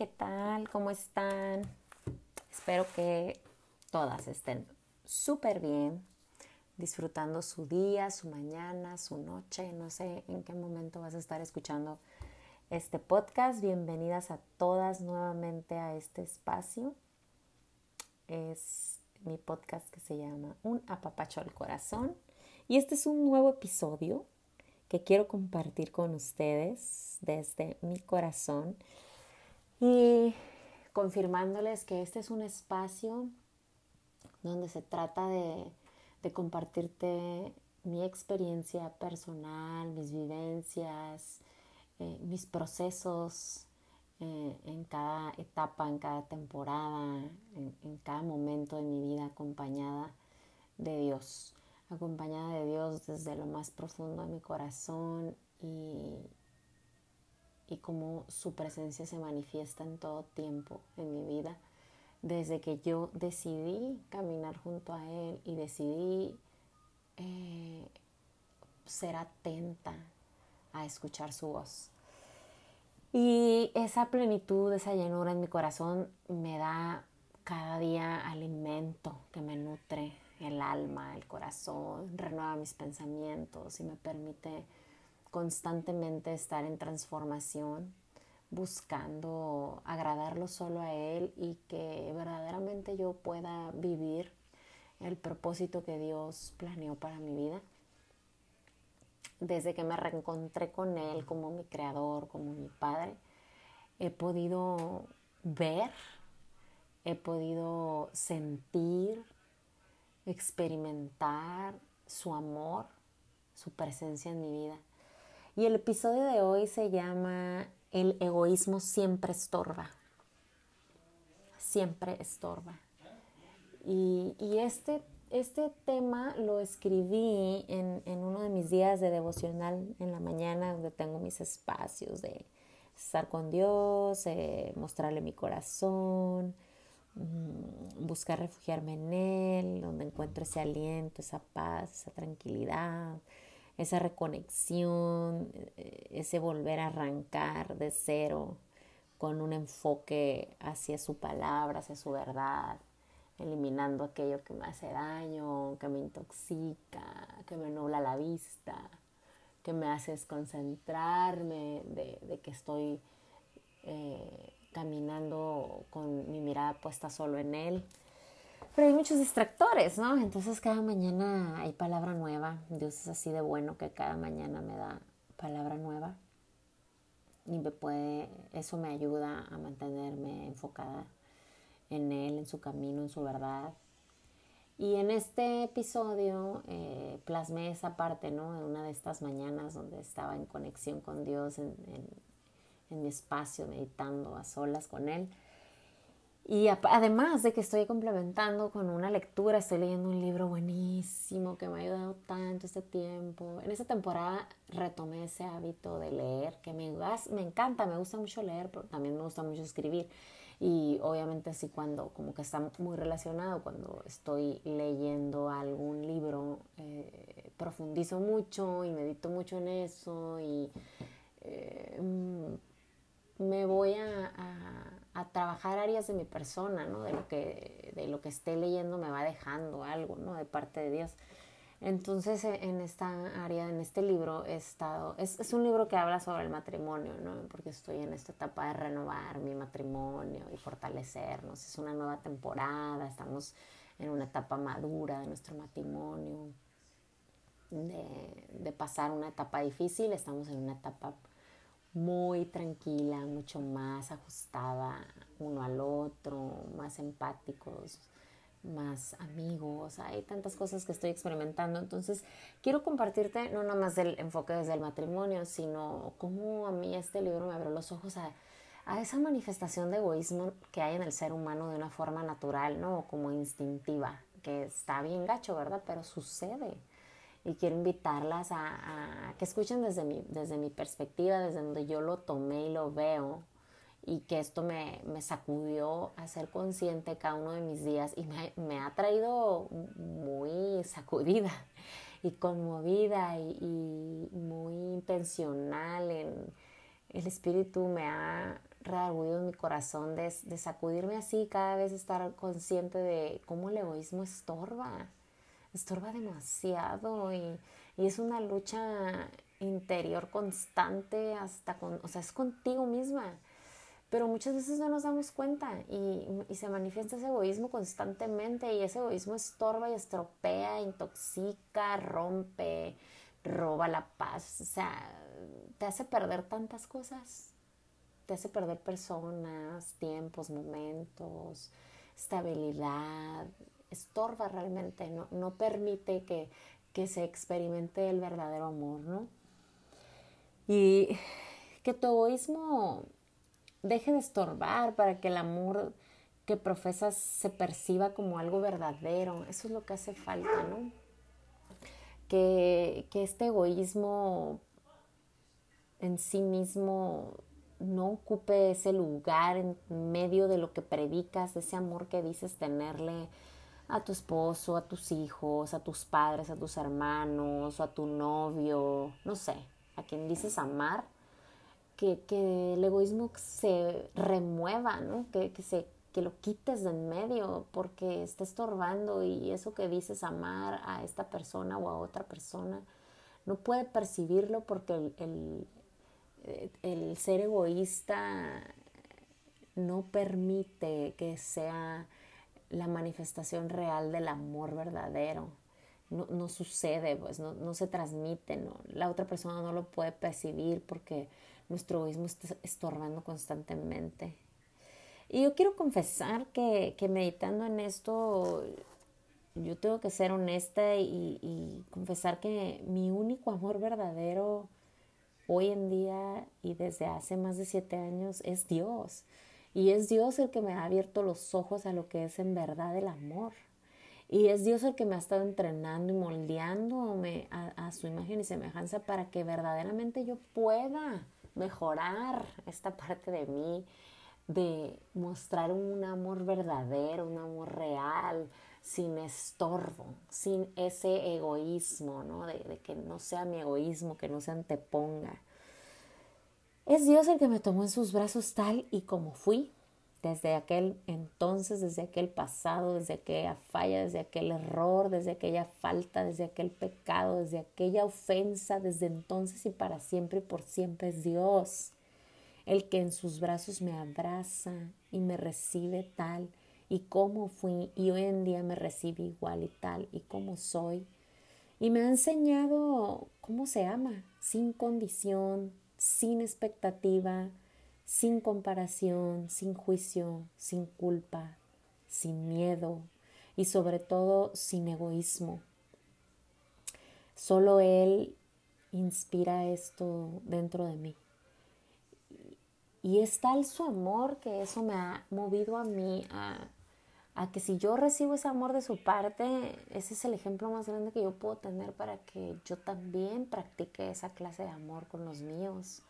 ¿qué tal? ¿Cómo están? Espero que todas estén súper bien, disfrutando su día, su mañana, su noche. No sé en qué momento vas a estar escuchando este podcast. Bienvenidas a todas nuevamente a este espacio. Es mi podcast que se llama Un apapacho al corazón. Y este es un nuevo episodio que quiero compartir con ustedes desde mi corazón y confirmándoles que este es un espacio donde se trata de, compartirte mi experiencia personal, mis vivencias, eh, mis procesos eh, en cada etapa, en cada temporada, en, en cada momento de mi vida acompañada de Dios. Acompañada de Dios desde lo más profundo de mi corazón y, y cómo su presencia se manifiesta en todo tiempo en mi vida. Desde que yo decidí caminar junto a Él y decidí eh, ser atenta a escuchar su voz. Y esa plenitud, esa llenura en mi corazón me da cada día alimento que me nutre, el alma, el corazón, renueva mis pensamientos y me permite constantemente estar en transformación, buscando agradarlo solo a Él y que verdaderamente yo pueda vivir el propósito que Dios planeó para mi vida. Desde que me reencontré con Él como mi creador, como mi Padre, he podido ver, he podido sentir, experimentar su amor, su presencia en mi vida. Y el episodio de hoy se llama El egoísmo siempre estorba. Siempre estorba. Y, este, este tema lo escribí en, uno de mis días de devocional en la mañana, donde tengo mis espacios de estar con Dios, mostrarle mi corazón, Mm, buscar refugiarme en Él, donde encuentro ese aliento, esa paz, esa tranquilidad, esa reconexión, eh, ese volver a arrancar de cero con un enfoque hacia su palabra, hacia su verdad, eliminando aquello que me hace daño, que me intoxica, que me nubla la vista, que me hace desconcentrarme de, de que estoy eh, caminando con mi mirada puesta solo en Él. Pero hay muchos distractores, ¿no? Entonces cada mañana hay palabra nueva. Dios es así de bueno que cada mañana me da palabra nueva. Y me puede, eso me ayuda a mantenerme enfocada en Él, en su camino, en su verdad. Y en este episodio eh, plasmé esa parte, ¿no? En una de estas mañanas donde estaba en conexión con Dios, en, en mi espacio, meditando a solas con Él. Y además de que estoy complementando con una lectura, estoy leyendo un libro buenísimo que me ha ayudado tanto este tiempo. En esta temporada retomé ese hábito de leer, que me, me encanta, me gusta mucho leer, pero también me gusta mucho escribir. Y obviamente así cuando como que está muy relacionado, cuando estoy leyendo algún libro, eh, profundizo mucho y medito mucho en eso y... Eh, mm, me voy a, trabajar áreas de mi persona, ¿no? De lo, que, de lo que esté leyendo me va dejando algo, ¿no? De parte de Dios. Entonces, e, en esta área, en este libro, he estado, es, es, un libro que habla sobre el matrimonio, ¿no? Porque estoy en esta etapa de renovar mi matrimonio y fortalecernos. Es una nueva temporada, estamos en una etapa madura de nuestro matrimonio, de, de pasar una etapa difícil, estamos en una etapa muy tranquila, mucho más ajustada uno al otro, más empáticos, más amigos, hay tantas cosas que estoy experimentando, entonces quiero compartirte no nada más el enfoque desde el matrimonio, sino cómo a mí este libro me abrió los ojos a, a esa manifestación de egoísmo que hay en el ser humano de una forma natural, ¿no? Como instintiva, que está bien gacho, ¿verdad? Pero sucede y quiero invitarlas a, que escuchen desde mi, desde mi perspectiva, desde donde yo lo tomé y lo veo y que esto me, me sacudió a ser consciente cada uno de mis días y me, ha traído muy sacudida y conmovida y, muy intencional en el espíritu me ha reargüido en mi corazón de sacudirme así, cada vez estar consciente de cómo el egoísmo estorba, estorba demasiado y, y es una lucha interior constante hasta con, o sea, es contigo misma. Pero muchas veces no nos damos cuenta y, y, se manifiesta ese egoísmo constantemente y ese egoísmo estorba y estropea, intoxica, rompe, roba la paz, o sea, te hace perder tantas cosas, te hace perder personas, tiempos, momentos, estabilidad, estorba realmente, no, no permite que, que se experimente el verdadero amor, ¿no? Y que tu egoísmo deje de estorbar para que el amor que profesas se perciba como algo verdadero. Eso es lo que hace falta, ¿no? Que, que este egoísmo en sí mismo no ocupe ese lugar en medio de lo que predicas, de ese amor que dices tenerle a tu esposo, a tus hijos, a tus padres, a tus hermanos, a tu novio, no sé, a quien dices amar, que, que el egoísmo se remueva, ¿no? que, que, se, que lo quites de en medio porque está estorbando y eso que dices amar a esta persona o a otra persona, no puede percibirlo porque el, el, el ser egoísta no permite que sea la manifestación real del amor verdadero no, no sucede, pues no, no, se transmite, ¿no? la otra persona no lo puede percibir porque nuestro egoísmo está estorbando constantemente. Y yo quiero confesar que, que meditando en esto, yo tengo que ser honesta y, y, confesar que mi único amor verdadero hoy en día y desde hace más de siete años es Dios. Y es Dios el que me ha abierto los ojos a lo que es en verdad el amor. Y es Dios el que me ha estado entrenando y moldeándome a, a, su imagen y semejanza para que verdaderamente yo pueda mejorar esta parte de mí, de mostrar un amor verdadero, un amor real, sin estorbo, sin ese egoísmo, ¿no? De, de que no sea mi egoísmo, que no se anteponga. Es Dios el que me tomó en sus brazos tal y como fui, desde aquel entonces, desde aquel pasado, desde aquella falla, desde aquel error, desde aquella falta, desde aquel pecado, desde aquella ofensa, desde entonces y para siempre y por siempre es Dios, el que en sus brazos me abraza y me recibe tal y como fui y hoy en día me recibe igual y tal y como soy. Y me ha enseñado cómo se ama, sin condición, sin expectativa, sin comparación, sin juicio, sin culpa, sin miedo y sobre todo sin egoísmo. Solo Él inspira esto dentro de mí. Y es tal su amor que eso me ha movido a mí a, a, que si yo recibo ese amor de su parte, ese es el ejemplo más grande que yo puedo tener para que yo también practique esa clase de amor con los míos.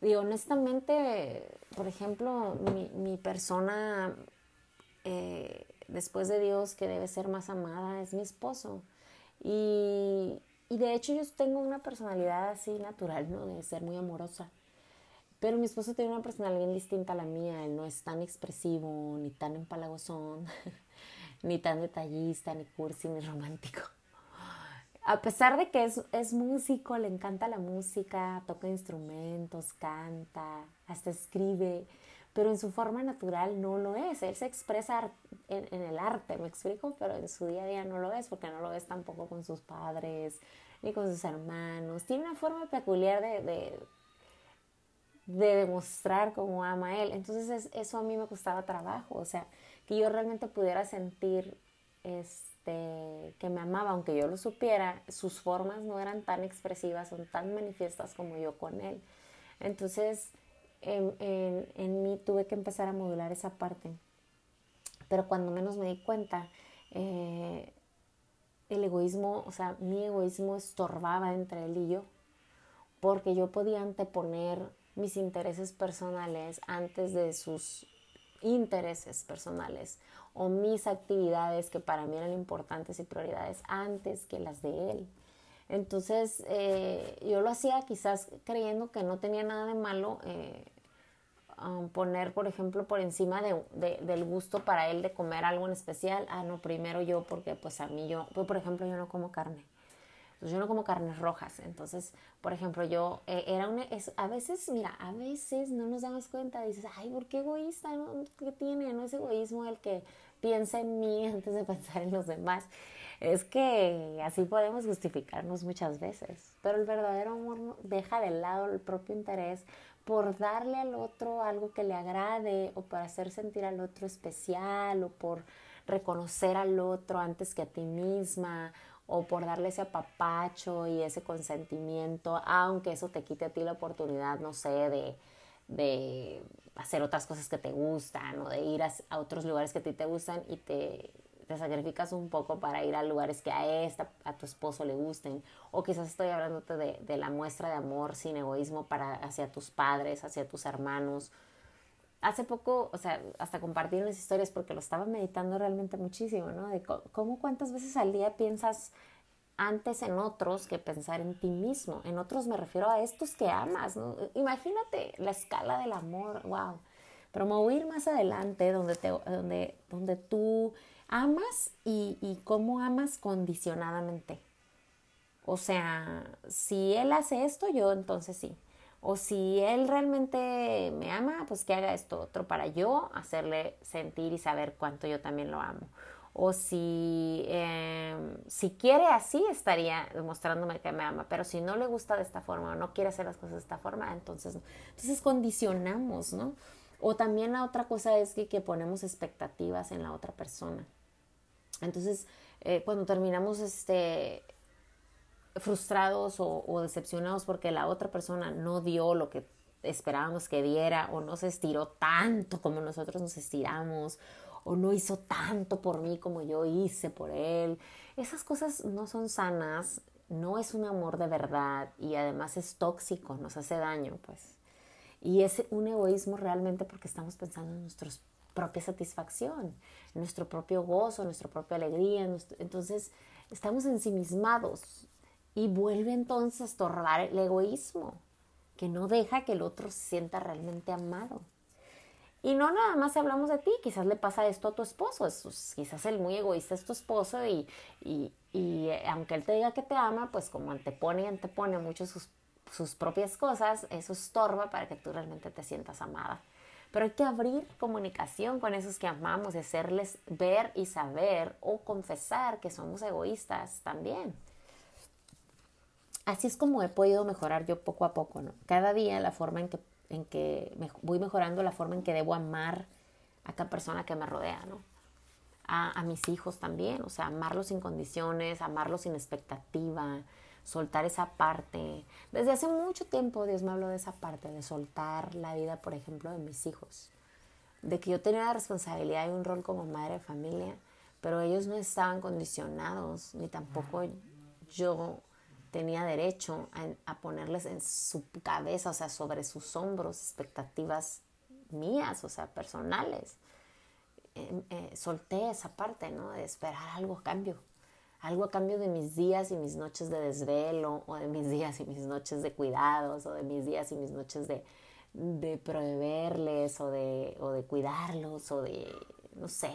Y honestamente, por ejemplo, mi, mi persona eh, después de Dios que debe ser más amada es mi esposo. Y, y, de hecho yo tengo una personalidad así natural, ¿no? De ser muy amorosa. Pero mi esposo tiene una personalidad bien distinta a la mía. Él no es tan expresivo, ni tan empalagosón, ni tan detallista, ni cursi, ni romántico a pesar de que es, es, músico, le encanta la música, toca instrumentos, canta, hasta escribe, pero en su forma natural no lo es. Él se expresa en, en, el arte, me explico, pero en su día a día no lo es, porque no lo es tampoco con sus padres ni con sus hermanos. Tiene una forma peculiar de, de, de demostrar cómo ama a él. Entonces eso a mí me costaba trabajo, o sea, que yo realmente pudiera sentir... Este, que me amaba, aunque yo lo supiera, sus formas no eran tan expresivas, son tan manifiestas como yo con él. Entonces, en, en, en mí tuve que empezar a modular esa parte. Pero cuando menos me di cuenta, eh, el egoísmo, o sea, mi egoísmo estorbaba entre él y yo, porque yo podía anteponer mis intereses personales antes de sus intereses personales o mis actividades que para mí eran importantes y prioridades antes que las de él. Entonces eh, yo lo hacía quizás creyendo que no tenía nada de malo, eh, um, poner, por ejemplo, por encima de, del gusto para él de comer algo en especial. Ah, no, primero yo, porque pues a mí yo, por ejemplo, yo no como carne. Pues yo no como carnes rojas. Entonces, por ejemplo, yo eh, era una, es, a veces, mira, a veces no nos damos cuenta, dices, ay, ¿por qué egoísta? ¿Qué tiene? No es egoísmo el que piensa en mí antes de pensar en los demás. Es que así podemos justificarnos muchas veces, pero el verdadero amor deja de lado el propio interés por darle al otro algo que le agrade o por hacer sentir al otro especial o por reconocer al otro antes que a ti misma o por darle ese apapacho y ese consentimiento, aunque eso te quite a ti la oportunidad, no sé, de, de hacer otras cosas que te gustan o de ir a, otros lugares que a ti te gustan y te, te, sacrificas un poco para ir a lugares que a esta, a tu esposo le gusten. O quizás estoy hablándote de, de la muestra de amor sin egoísmo para, hacia tus padres, hacia tus hermanos. Hace poco, o sea, hasta compartí unas historias porque lo estaba meditando realmente muchísimo, ¿no? De cómo cuántas veces al día piensas antes en otros que pensar en ti mismo. En otros me refiero a estos que amas. Imagínate la escala del amor, wow. Ir más adelante donde, te, donde, donde tú amas y cómo amas condicionadamente. O sea, si él hace esto, yo entonces sí. O si él realmente me ama, pues que haga esto otro para yo hacerle sentir y saber cuánto yo también lo amo o si, em, si quiere así estaría demostrándome que me ama, pero si no le gusta de esta forma o no quiere hacer las cosas de esta forma, entonces, entonces condicionamos, ¿no? O también la otra cosa es que, que ponemos expectativas en la otra persona. Entonces, eh, cuando terminamos este, frustrados o, decepcionados porque la otra persona no dio lo que esperábamos que diera o no se estiró tanto como nosotros nos estiramos o no hizo tanto por mí como yo hice por él. Esas cosas no son sanas, no es un amor de verdad y además es tóxico, nos hace daño, pues. Y es un egoísmo realmente porque estamos pensando en nuestra propia satisfacción, nuestro propio gozo, en nuestra propia alegría. Entonces, estamos ensimismados y vuelve entonces a estorbar el egoísmo, que no deja que el otro se sienta realmente amado. Y no nada más hablamos de ti, quizás le pasa esto a tu esposo, quizás el muy egoísta es tu esposo y, y, y, eh, aunque él te diga que te ama, pues como antepone y antepone mucho sus, sus propias cosas, eso estorba para que tú realmente te sientas amada. Pero hay que abrir comunicación con esos que amamos hacerles ver y saber o confesar que somos egoístas también. Así es como he podido mejorar yo poco a poco, ¿no? Cada día la forma en que en que voy mejorando la forma en que debo amar a cada persona que me rodea, ¿no? A, mis hijos también, o sea, amarlos sin condiciones, amarlos sin expectativa, soltar esa parte. Desde hace mucho tiempo Dios me habló de esa parte, de soltar la vida, por ejemplo, de mis hijos. De que yo tenía la responsabilidad y un rol como madre de familia, pero ellos no estaban condicionados, ni tampoco yo tenía derecho a, ponerles en su cabeza, o sea, sobre sus hombros, expectativas mías, o sea, personales. Em, eh, solté esa parte, ¿no? De esperar algo a cambio. Algo a cambio de mis días y mis noches de desvelo, o de mis días y mis noches de cuidados, o de mis días y mis noches de, de proveerles, o de, o de cuidarlos, o de, no sé,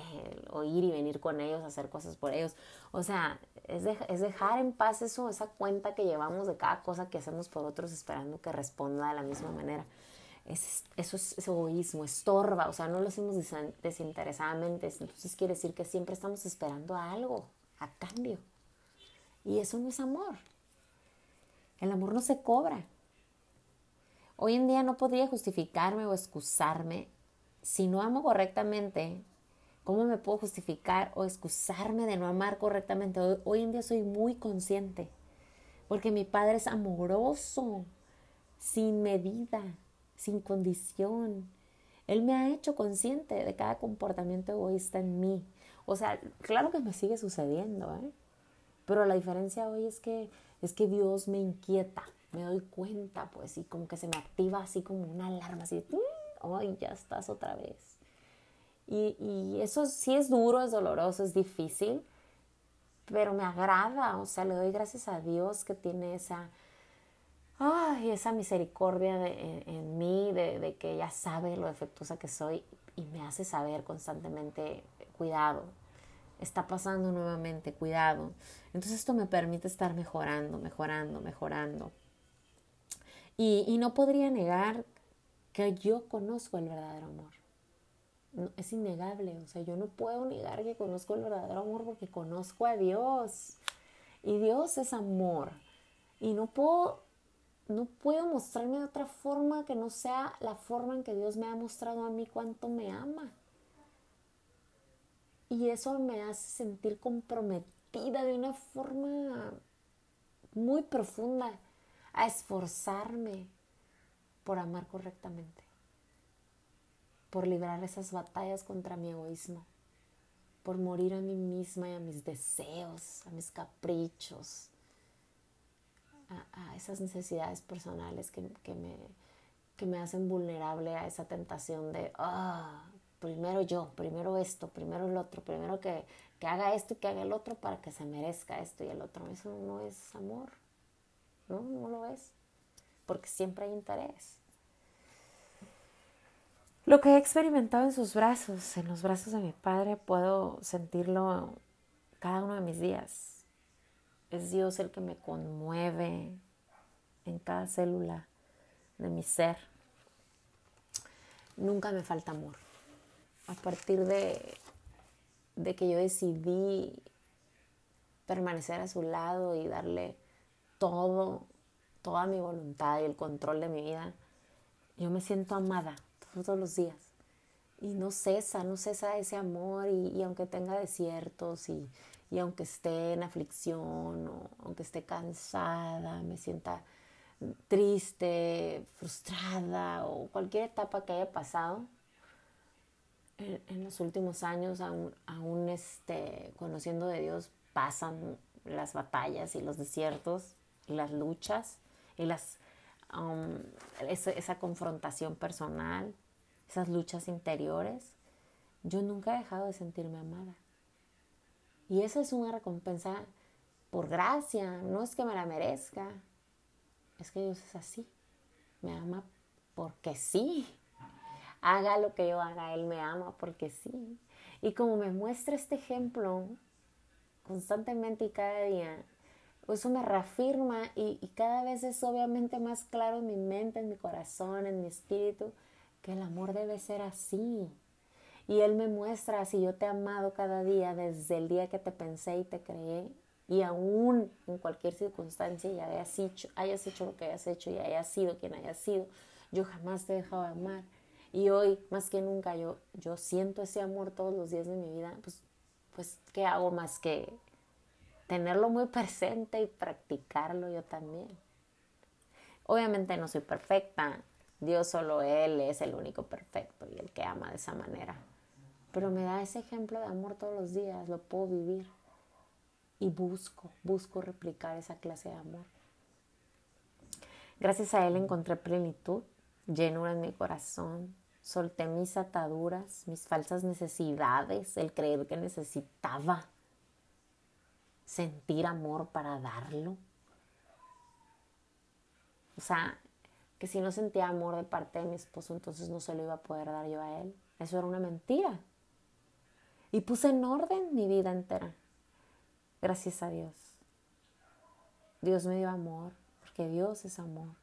o ir y venir con ellos, hacer cosas por ellos. O sea, es, dejar en paz eso, esa cuenta que llevamos de cada cosa que hacemos por otros esperando que responda de la misma manera. Es, eso es, egoísmo, estorba, o sea, no lo hacemos desinteresadamente. Entonces quiere decir que siempre estamos esperando algo, a cambio. Y eso no es amor. El amor no se cobra. Hoy en día no podría justificarme o excusarme si no amo correctamente ¿Cómo me puedo justificar o excusarme de no amar correctamente? Hoy, en día soy muy consciente, porque mi padre es amoroso, sin medida, sin condición. Él me ha hecho consciente de cada comportamiento egoísta en mí. O sea, claro que me sigue sucediendo, ¿eh? Pero la diferencia hoy es que, es que Dios me inquieta, me doy cuenta, pues, y como que se me activa así como una alarma, así, ¡ay, ya estás otra v! Y, eso sí es duro, es doloroso, es difícil, pero me agrada, o sea, le doy gracias a Dios que tiene esa, ay, esa misericordia en, mí, de, de, que ella sabe lo defectuosa que soy y me hace saber constantemente, cuidado, está pasando nuevamente, cuidado. Entonces esto me permite estar mejorando, mejorando, mejorando. Y no podría negar que yo conozco el verdadero amor. Es innegable, o sea, yo no puedo negar que conozco el verdadero amor porque conozco a Dios. Y Dios es amor. Y no puedo, no puedo mostrarme de otra forma que no sea la forma en que Dios me ha mostrado a mí cuánto me ama. Y eso me hace sentir comprometida de una forma muy profunda a esforzarme por amar correctamente, por librar esas batallas contra mi egoísmo, por morir a mí misma y a mis deseos, a mis caprichos, a, esas necesidades personales que, me, que me hacen vulnerable a esa tentación de, ah, primero yo, primero esto, primero el otro, primero que, haga esto y que haga el otro para que se merezca esto y el otro. Eso no es amor, no, no lo es, porque siempre hay interés. Lo que he experimentado en sus brazos, en los brazos de mi padre, puedo sentirlo cada uno de mis días. Es Dios el que me conmueve en cada célula de mi ser. Nunca me falta amor a partir de, que yo decidí permanecer a su lado y darle todo, toda mi voluntad y el control de mi vida, yo me siento amada todos los días. Y no cesa, no cesa ese amor y, aunque tenga desiertos y, y, aunque esté en aflicción o aunque esté cansada, me sienta triste, frustrada o cualquier etapa que haya pasado, en, los últimos años, aún, aún este, conociendo de Dios, pasan las batallas y los desiertos y las luchas y las, um, esa, confrontación personal, esas luchas interiores. Yo nunca he dejado de sentirme amada. Y esa es una recompensa por gracia, no es que me la merezca, es que Dios es así, me ama porque sí haga lo que yo haga, Él me ama porque sí. Y como me muestra este ejemplo constantemente y cada día, eso me reafirma y, y, cada vez es obviamente más claro en mi mente, en mi corazón, en mi espíritu, que el amor debe ser así. Y Él me muestra si yo te he amado cada día desde el día que te pensé y te creé. Y aún en cualquier circunstancia y hayas hecho, hayas hecho lo que hayas hecho y hayas sido quien hayas sido, yo jamás te he dejado de amar. Y hoy, más que nunca, yo, yo siento ese amor todos los días de mi vida, pues, pues, ¿qué hago más que tenerlo muy presente y practicarlo yo también? Obviamente no soy perfecta, Dios solo Él es el único perfecto y el que ama de esa manera. Pero me da ese ejemplo de amor todos los días, lo puedo vivir y busco, busco replicar esa clase de amor. Gracias a Él encontré plenitud, llenura en mi corazón, solté mis ataduras, mis falsas necesidades, el creer que necesitaba sentir amor para darlo. O sea, que si no sentía amor de parte de mi esposo, entonces no se lo iba a poder dar yo a él. Eso era una mentira. Y puse en orden mi vida entera. Gracias a Dios. Dios me dio amor, porque Dios es amor.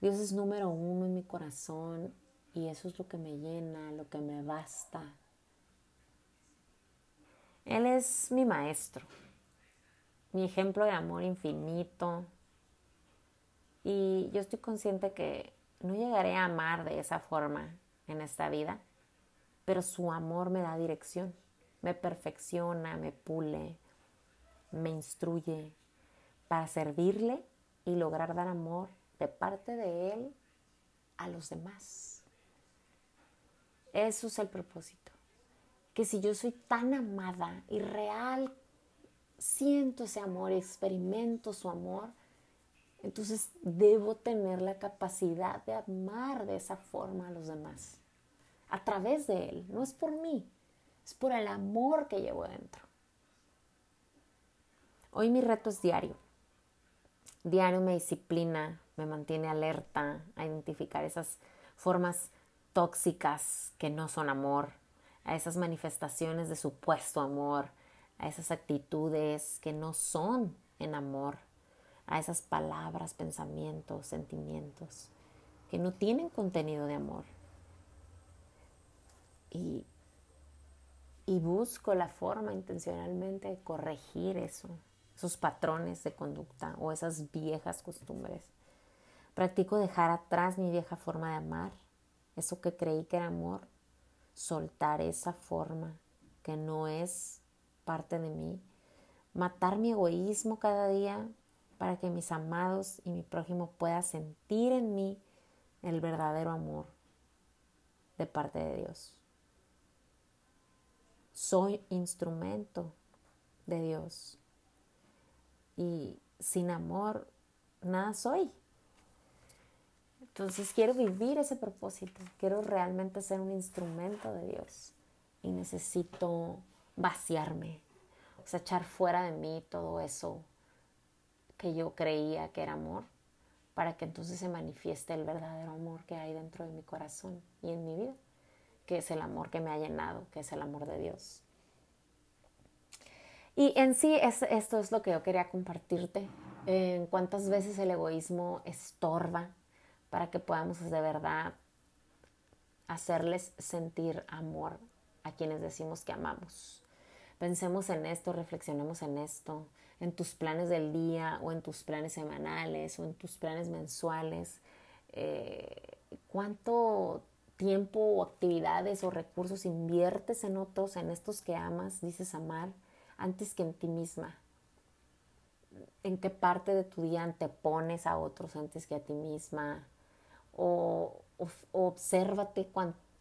Dios es número uno en mi corazón y eso es lo que me llena, lo que me basta. Él es mi maestro, mi ejemplo de amor infinito. Y yo estoy consciente que no llegaré a amar de esa forma en esta vida, pero su amor me da dirección, me perfecciona, me pule, me instruye para servirle y lograr dar amor de parte de Él a los demás. Eso es el propósito. Que si yo soy tan amada y real, siento ese amor, experimento su amor, entonces debo tener la capacidad de amar de esa forma a los demás. A través de Él. No es por mí, es por el amor que llevo dentro. Hoy mi reto es diario. Diario me disciplina me mantiene alerta a identificar esas formas tóxicas que no son amor, a esas manifestaciones de supuesto amor, a esas actitudes que no son en amor, a esas palabras, pensamientos, sentimientos que no tienen contenido de amor. Y, y busco la forma intencionalmente de corregir eso, esos patrones de conducta o esas viejas costumbres. Practico dejar atrás mi vieja forma de amar, eso que creí que era amor, soltar esa forma que no es parte de mí, matar mi egoísmo cada día para que mis amados y mi prójimo pueda sentir en mí el verdadero amor de parte de Dios. Soy instrumento de Dios. Y sin amor nada soy. Entonces quiero vivir ese propósito, quiero realmente ser un instrumento de Dios. Y necesito vaciarme, o sea, echar fuera de mí todo eso que yo creía que era amor, para que entonces se manifieste el verdadero amor que hay dentro de mi corazón y en mi vida, que es el amor que me ha llenado, que es el amor de Dios. Y en sí es, esto es lo que yo quería compartirte, en cuántas veces el egoísmo estorba para que podamos de verdad hacerles sentir amor a quienes decimos que amamos. Pensemos en esto, reflexionemos en esto, en tus planes del día o en tus planes semanales o en tus planes mensuales. Eh, ¿Cuánto tiempo o actividades o recursos inviertes en otros, en estos que amas, dices amar, antes que en ti misma? ¿En qué parte de tu día te pones a otros antes que a ti misma? O, obsérvate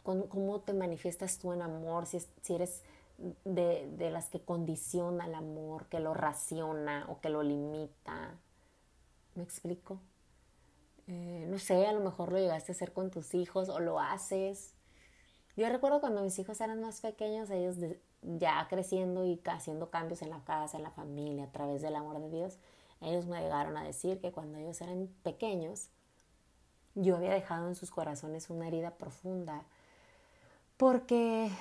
cómo te manifiestas tú en amor, si, si eres de, las que condiciona el amor, que lo raciona o que lo limita. ¿Me explico? Eh, no sé, a lo mejor lo llegaste a hacer con tus hijos o lo haces. Yo recuerdo cuando mis hijos eran más pequeños, ellos ya creciendo y haciendo cambios en la casa, en la familia, a través del amor de Dios, ellos me llegaron a decir que cuando ellos eran pequeños, yo había dejado en sus corazones una herida profunda, porque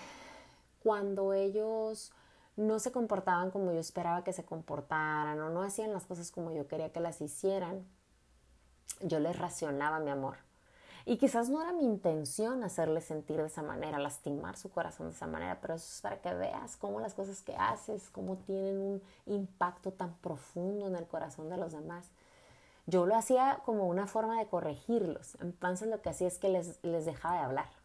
cuando ellos no se comportaban como yo esperaba que se comportaran o no hacían las cosas como yo quería que las hicieran, yo les racionaba mi amor. Y quizás no era mi intención hacerles sentir de esa manera, lastimar su corazón de esa manera, pero eso es para que veas cómo las cosas que haces, cómo tienen un impacto tan profundo en el corazón de los demás. Yo lo hacía como una forma de corregirlos. Entonces lo que hacía es que les, les dejaba de hablar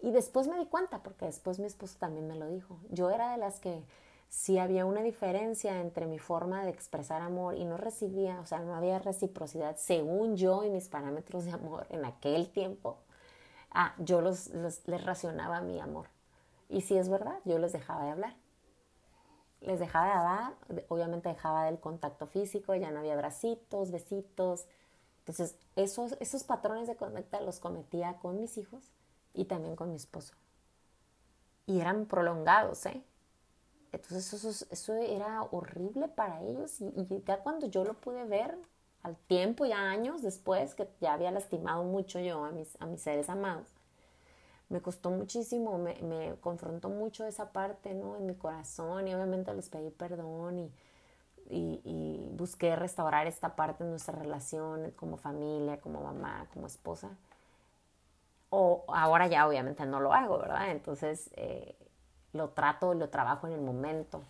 y después me di cuenta, porque después mi esposo también me lo dijo. Yo era de las que si había una diferencia entre mi forma de expresar amor y no recibía, o sea, no había reciprocidad según yo y mis parámetros de amor en aquel tiempo, ah, yo los, les racionaba mi amor. Y si es verdad, yo les dejaba de hablar. Les dejaba de hablar, obviamente dejaba del contacto físico, ya no había bracitos, besitos. Entonces, esos, esos patrones de conducta los cometía con mis hijos y también con mi esposo. Y eran prolongados, ¿eh? Entonces eso, eso era horrible para ellos y, ya cuando yo lo pude ver al tiempo, ya años después, que ya había lastimado mucho yo a mis, a mis seres amados, me costó muchísimo, me, me confrontó mucho esa parte, ¿no? En mi corazón y obviamente les pedí perdón y, y, y, busqué restaurar esta parte de nuestra relación como familia, como mamá, como esposa. O ahora ya obviamente no lo hago, ¿verdad? Entonces eh, lo trato, lo trabajo en el momento.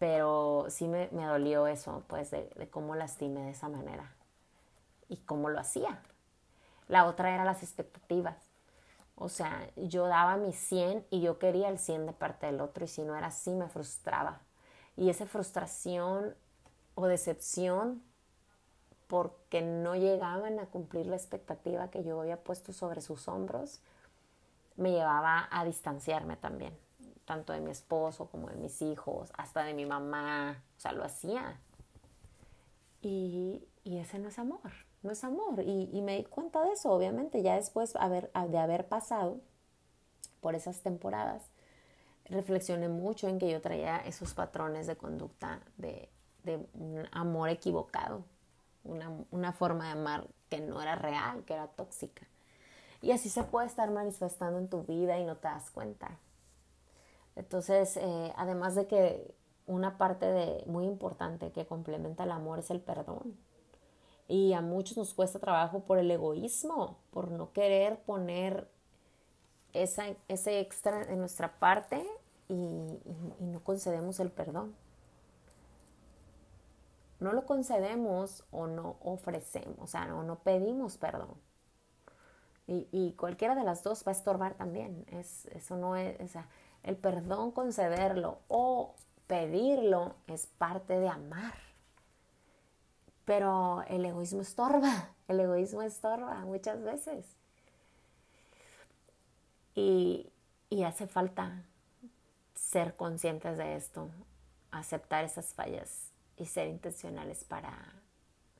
Pero sí me, me dolió eso, pues, de, cómo lastimé de esa manera y cómo lo hacía. La otra era las expectativas. O sea, yo daba mi 100 y yo quería el 100 de parte del otro y si no era así me frustraba. Y esa frustración o decepción porque no llegaban a cumplir la expectativa que yo había puesto sobre sus hombros, me llevaba a distanciarme también, tanto de mi esposo como de mis hijos, hasta de mi mamá, o sea, lo hacía. Y, ese no es amor, no es amor. Y, me di cuenta de eso, obviamente, ya después de haber pasado por esas temporadas, reflexioné mucho en que yo traía esos patrones de conducta de, de amor equivocado una, forma de amar que no era real, que era tóxica. Y así se puede estar manifestando en tu vida y no te das cuenta. Entonces, eh, además de que una parte de, muy importante que complementa el amor es el perdón. Y a muchos nos cuesta trabajo por el egoísmo, por no querer poner ese extra en nuestra parte y, no concedemos el perdón. No lo concedemos o no ofrecemos, o sea, no, no pedimos perdón. Y, cualquiera de las dos va a estorbar también. Es, eso no es, el perdón, concederlo o pedirlo es parte de amar. Pero el egoísmo estorba, el egoísmo estorba muchas veces. Y, y hace falta ser conscientes de esto, aceptar esas fallas y ser intencionales para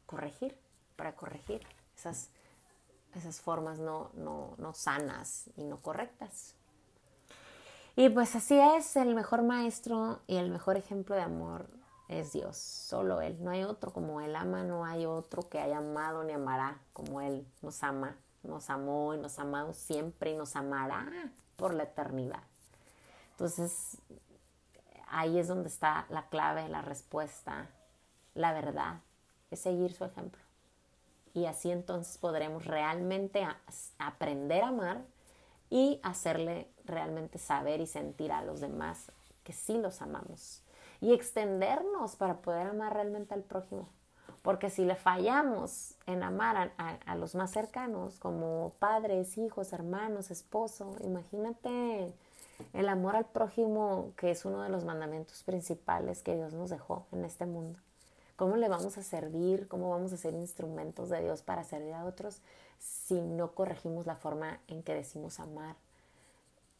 corregir, para corregir esas, esas formas no, no, no sanas y no correctas. Y pues así es, el mejor maestro y el mejor ejemplo de amor es Dios, solo Él, no hay otro como Él ama, no hay otro que haya amado ni amará como Él nos ama, nos amó y nos ha amado siempre y nos amará por la eternidad. Entonces, ahí es donde está la clave, la respuesta, la verdad, es seguir su ejemplo. Y así entonces podremos realmente aprender a amar y hacerle realmente saber y sentir a los demás que sí los amamos. Y extendernos para poder amar realmente al prójimo. Porque si le fallamos en amar a, los más cercanos, como padres, hijos, hermanos, esposo, imagínate el amor al prójimo, que es uno de los mandamientos principales que Dios nos dejó en este mundo. ¿Cómo le vamos a servir? ¿Cómo vamos a ser instrumentos de Dios para servir a otros si no corregimos la forma en que decimos amar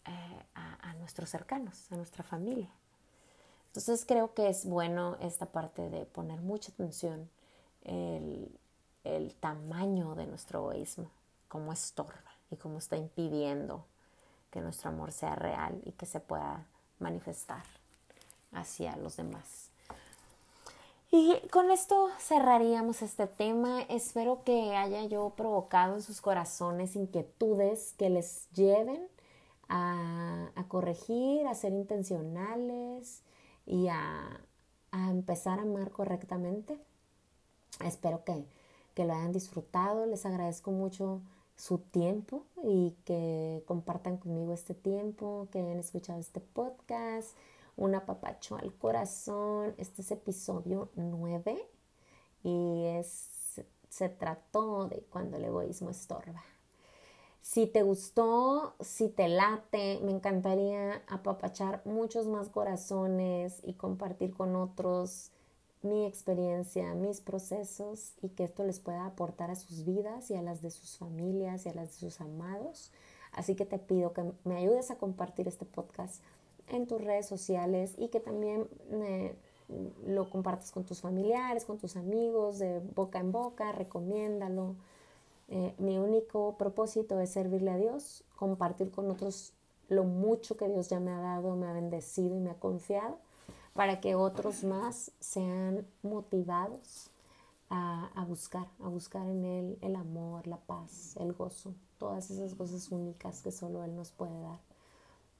eh, a, nuestros cercanos, a nuestra familia? Entonces creo que es bueno esta parte de poner mucha atención el, el tamaño de nuestro egoísmo, cómo estorba y cómo está impidiendo que nuestro amor sea real y que se pueda manifestar hacia los demás. Y con esto cerraríamos este tema. Espero que haya yo provocado en sus corazones inquietudes que les lleven a, corregir, a ser intencionales y a, empezar a amar correctamente. Espero que, que lo hayan disfrutado. Les agradezco mucho su tiempo y que compartan conmigo este tiempo, que hayan escuchado este podcast, un apapacho al corazón. Este es episodio 9 y es, se trató de cuando el egoísmo estorba. Si te gustó, si te late, me encantaría apapachar muchos más corazones y compartir con otros mi experiencia, mis procesos y que esto les pueda aportar a sus vidas y a las de sus familias y a las de sus amados. Así que te pido que me ayudes a compartir este podcast en tus redes sociales y que también eh, lo compartas con tus familiares, con tus amigos, de boca en boca, recomiéndalo. Eh, mi único propósito es servirle a Dios, compartir con otros lo mucho que Dios ya me ha dado, me ha bendecido y me ha confiado para que otros más sean motivados a, buscar, a buscar en Él el amor, la paz, el gozo, todas esas cosas únicas que solo Él nos puede dar.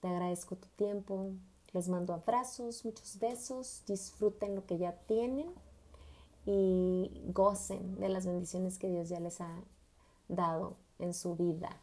Te agradezco tu tiempo, les mando abrazos, muchos besos, disfruten lo que ya tienen y gocen de las bendiciones que Dios ya les ha dado en su vida